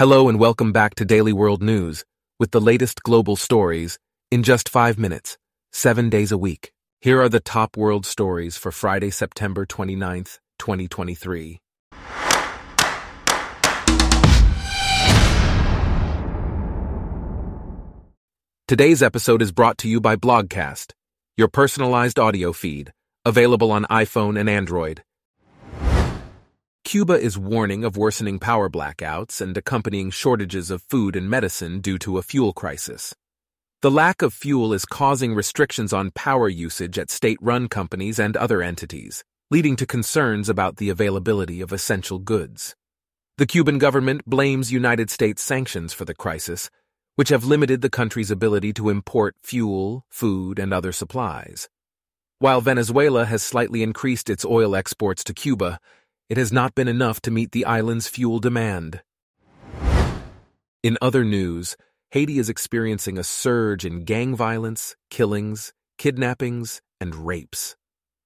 Hello and welcome back to Daily World News with the latest global stories in just five minutes, seven days a week. Here are the top world stories for Friday, September 29th, 2023. Today's episode is brought to you by Blogcast, your personalized audio feed, available on iPhone and Android. Cuba is warning of worsening power blackouts and accompanying shortages of food and medicine due to a fuel crisis. The lack of fuel is causing restrictions on power usage at state run companies and other entities, leading to concerns about the availability of essential goods. The Cuban government blames United States sanctions for the crisis, which have limited the country's ability to import fuel, food, and other supplies. While Venezuela has slightly increased its oil exports to Cuba, it has not been enough to meet the island's fuel demand. In other news, Haiti is experiencing a surge in gang violence, killings, kidnappings, and rapes.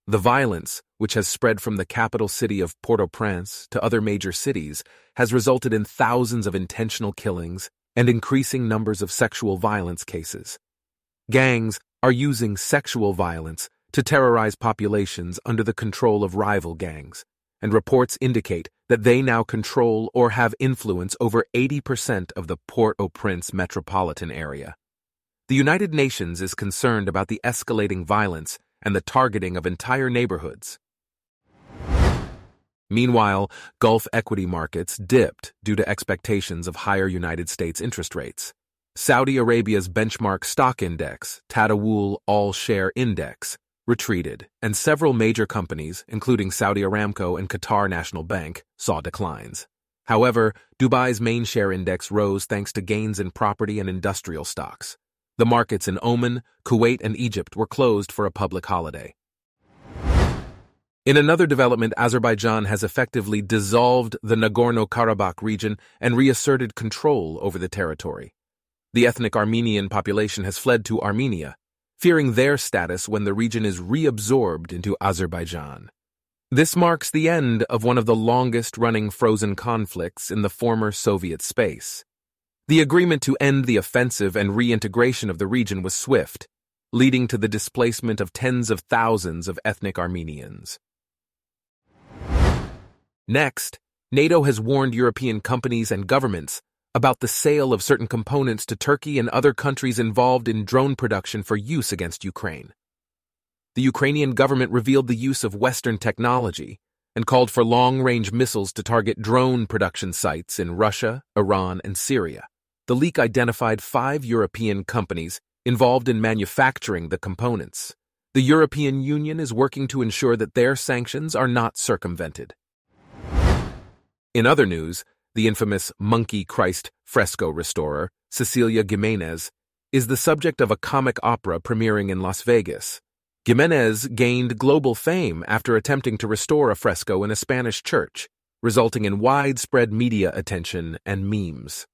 The violence, which has spread from the capital city of Port-au-Prince to other major cities, has resulted in thousands of intentional killings and increasing numbers of sexual violence cases. Gangs are using sexual violence to terrorize populations under the control of rival gangs and reports indicate that they now control or have influence over 80% of the Port-au-Prince metropolitan area. The United Nations is concerned about the escalating violence and the targeting of entire neighborhoods. Meanwhile, Gulf equity markets dipped due to expectations of higher United States interest rates. Saudi Arabia's benchmark stock index, Tadawul All Share Index, retreated, and several major companies, including Saudi Aramco and Qatar National Bank, saw declines. However, Dubai's main share index rose thanks to gains in property and industrial stocks. The markets in Oman, Kuwait, and Egypt were closed for a public holiday. In another development, Azerbaijan has effectively dissolved the Nagorno-Karabakh region and reasserted control over the territory. The ethnic Armenian population has fled to Armenia, fearing their status when the region is reabsorbed into Azerbaijan. This marks the end of one of the longest running frozen conflicts in the former Soviet space. The agreement to end the offensive and reintegration of the region was swift, leading to the displacement of tens of thousands of ethnic Armenians. Next, NATO has warned European companies and governments about the sale of certain components to Turkey and other countries involved in drone production for use against Ukraine. The Ukrainian government revealed the use of Western technology and called for long-range missiles to target drone production sites in Russia, Iran, and Syria. The leak identified five European companies involved in manufacturing the components. The European Union is working to ensure that their sanctions are not circumvented. In other news, the infamous Monkey Christ fresco restorer, Cecilia Gimenez, is the subject of a comic opera premiering in Las Vegas. Gimenez gained global fame after attempting to restore a fresco in a Spanish church, resulting in widespread media attention and memes.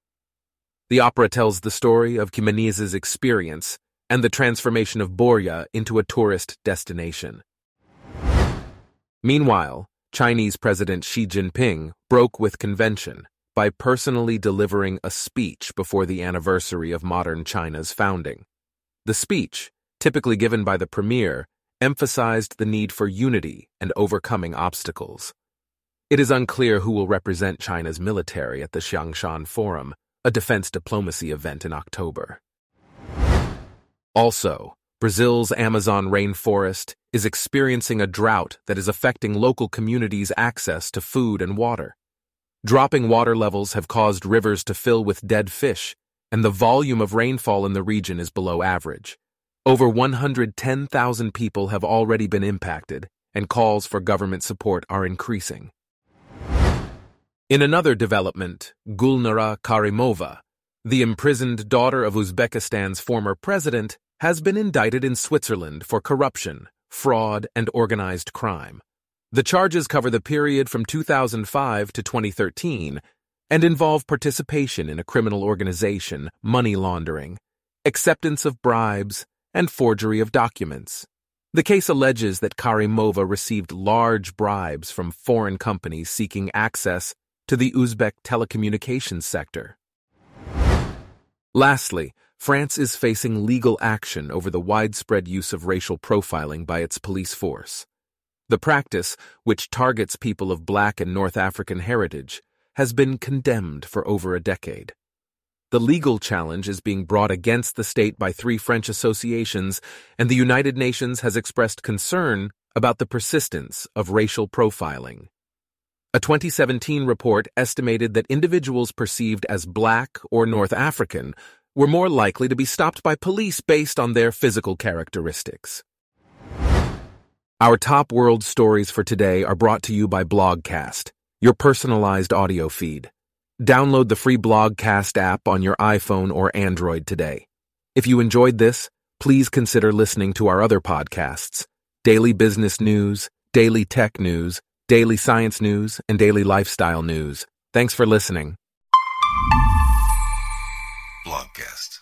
The opera tells the story of Gimenez's experience and the transformation of Borja into a tourist destination. Meanwhile, Chinese President Xi Jinping broke with convention by personally delivering a speech before the anniversary of modern China's founding. The speech, typically given by the premier, emphasized the need for unity and overcoming obstacles. It is unclear who will represent China's military at the Xiangshan Forum, a defense diplomacy event in October. Also, Brazil's Amazon rainforest is experiencing a drought that is affecting local communities' access to food and water. Dropping water levels have caused rivers to fill with dead fish, and the volume of rainfall in the region is below average. Over 110,000 people have already been impacted, and calls for government support are increasing. In another development, Gulnara Karimova, the imprisoned daughter of Uzbekistan's former president, has been indicted in Switzerland for corruption, fraud, and organized crime. The charges cover the period from 2005 to 2013 and involve participation in a criminal organization, money laundering, acceptance of bribes, and forgery of documents. The case alleges that Karimova received large bribes from foreign companies seeking access to the Uzbek telecommunications sector. Lastly, France is facing legal action over the widespread use of racial profiling by its police force. The practice, which targets people of black and North African heritage, has been condemned for over a decade. The legal challenge is being brought against the state by three French associations, and the United Nations has expressed concern about the persistence of racial profiling. A 2017 report estimated that individuals perceived as black or North African were more likely to be stopped by police based on their physical characteristics. Our top world stories for today are brought to you by Blogcast, your personalized audio feed. Download the free Blogcast app on your iPhone or Android today. If you enjoyed this, please consider listening to our other podcasts Daily Business News, Daily Tech News, Daily Science News, and Daily Lifestyle News. Thanks for listening. Blogcast.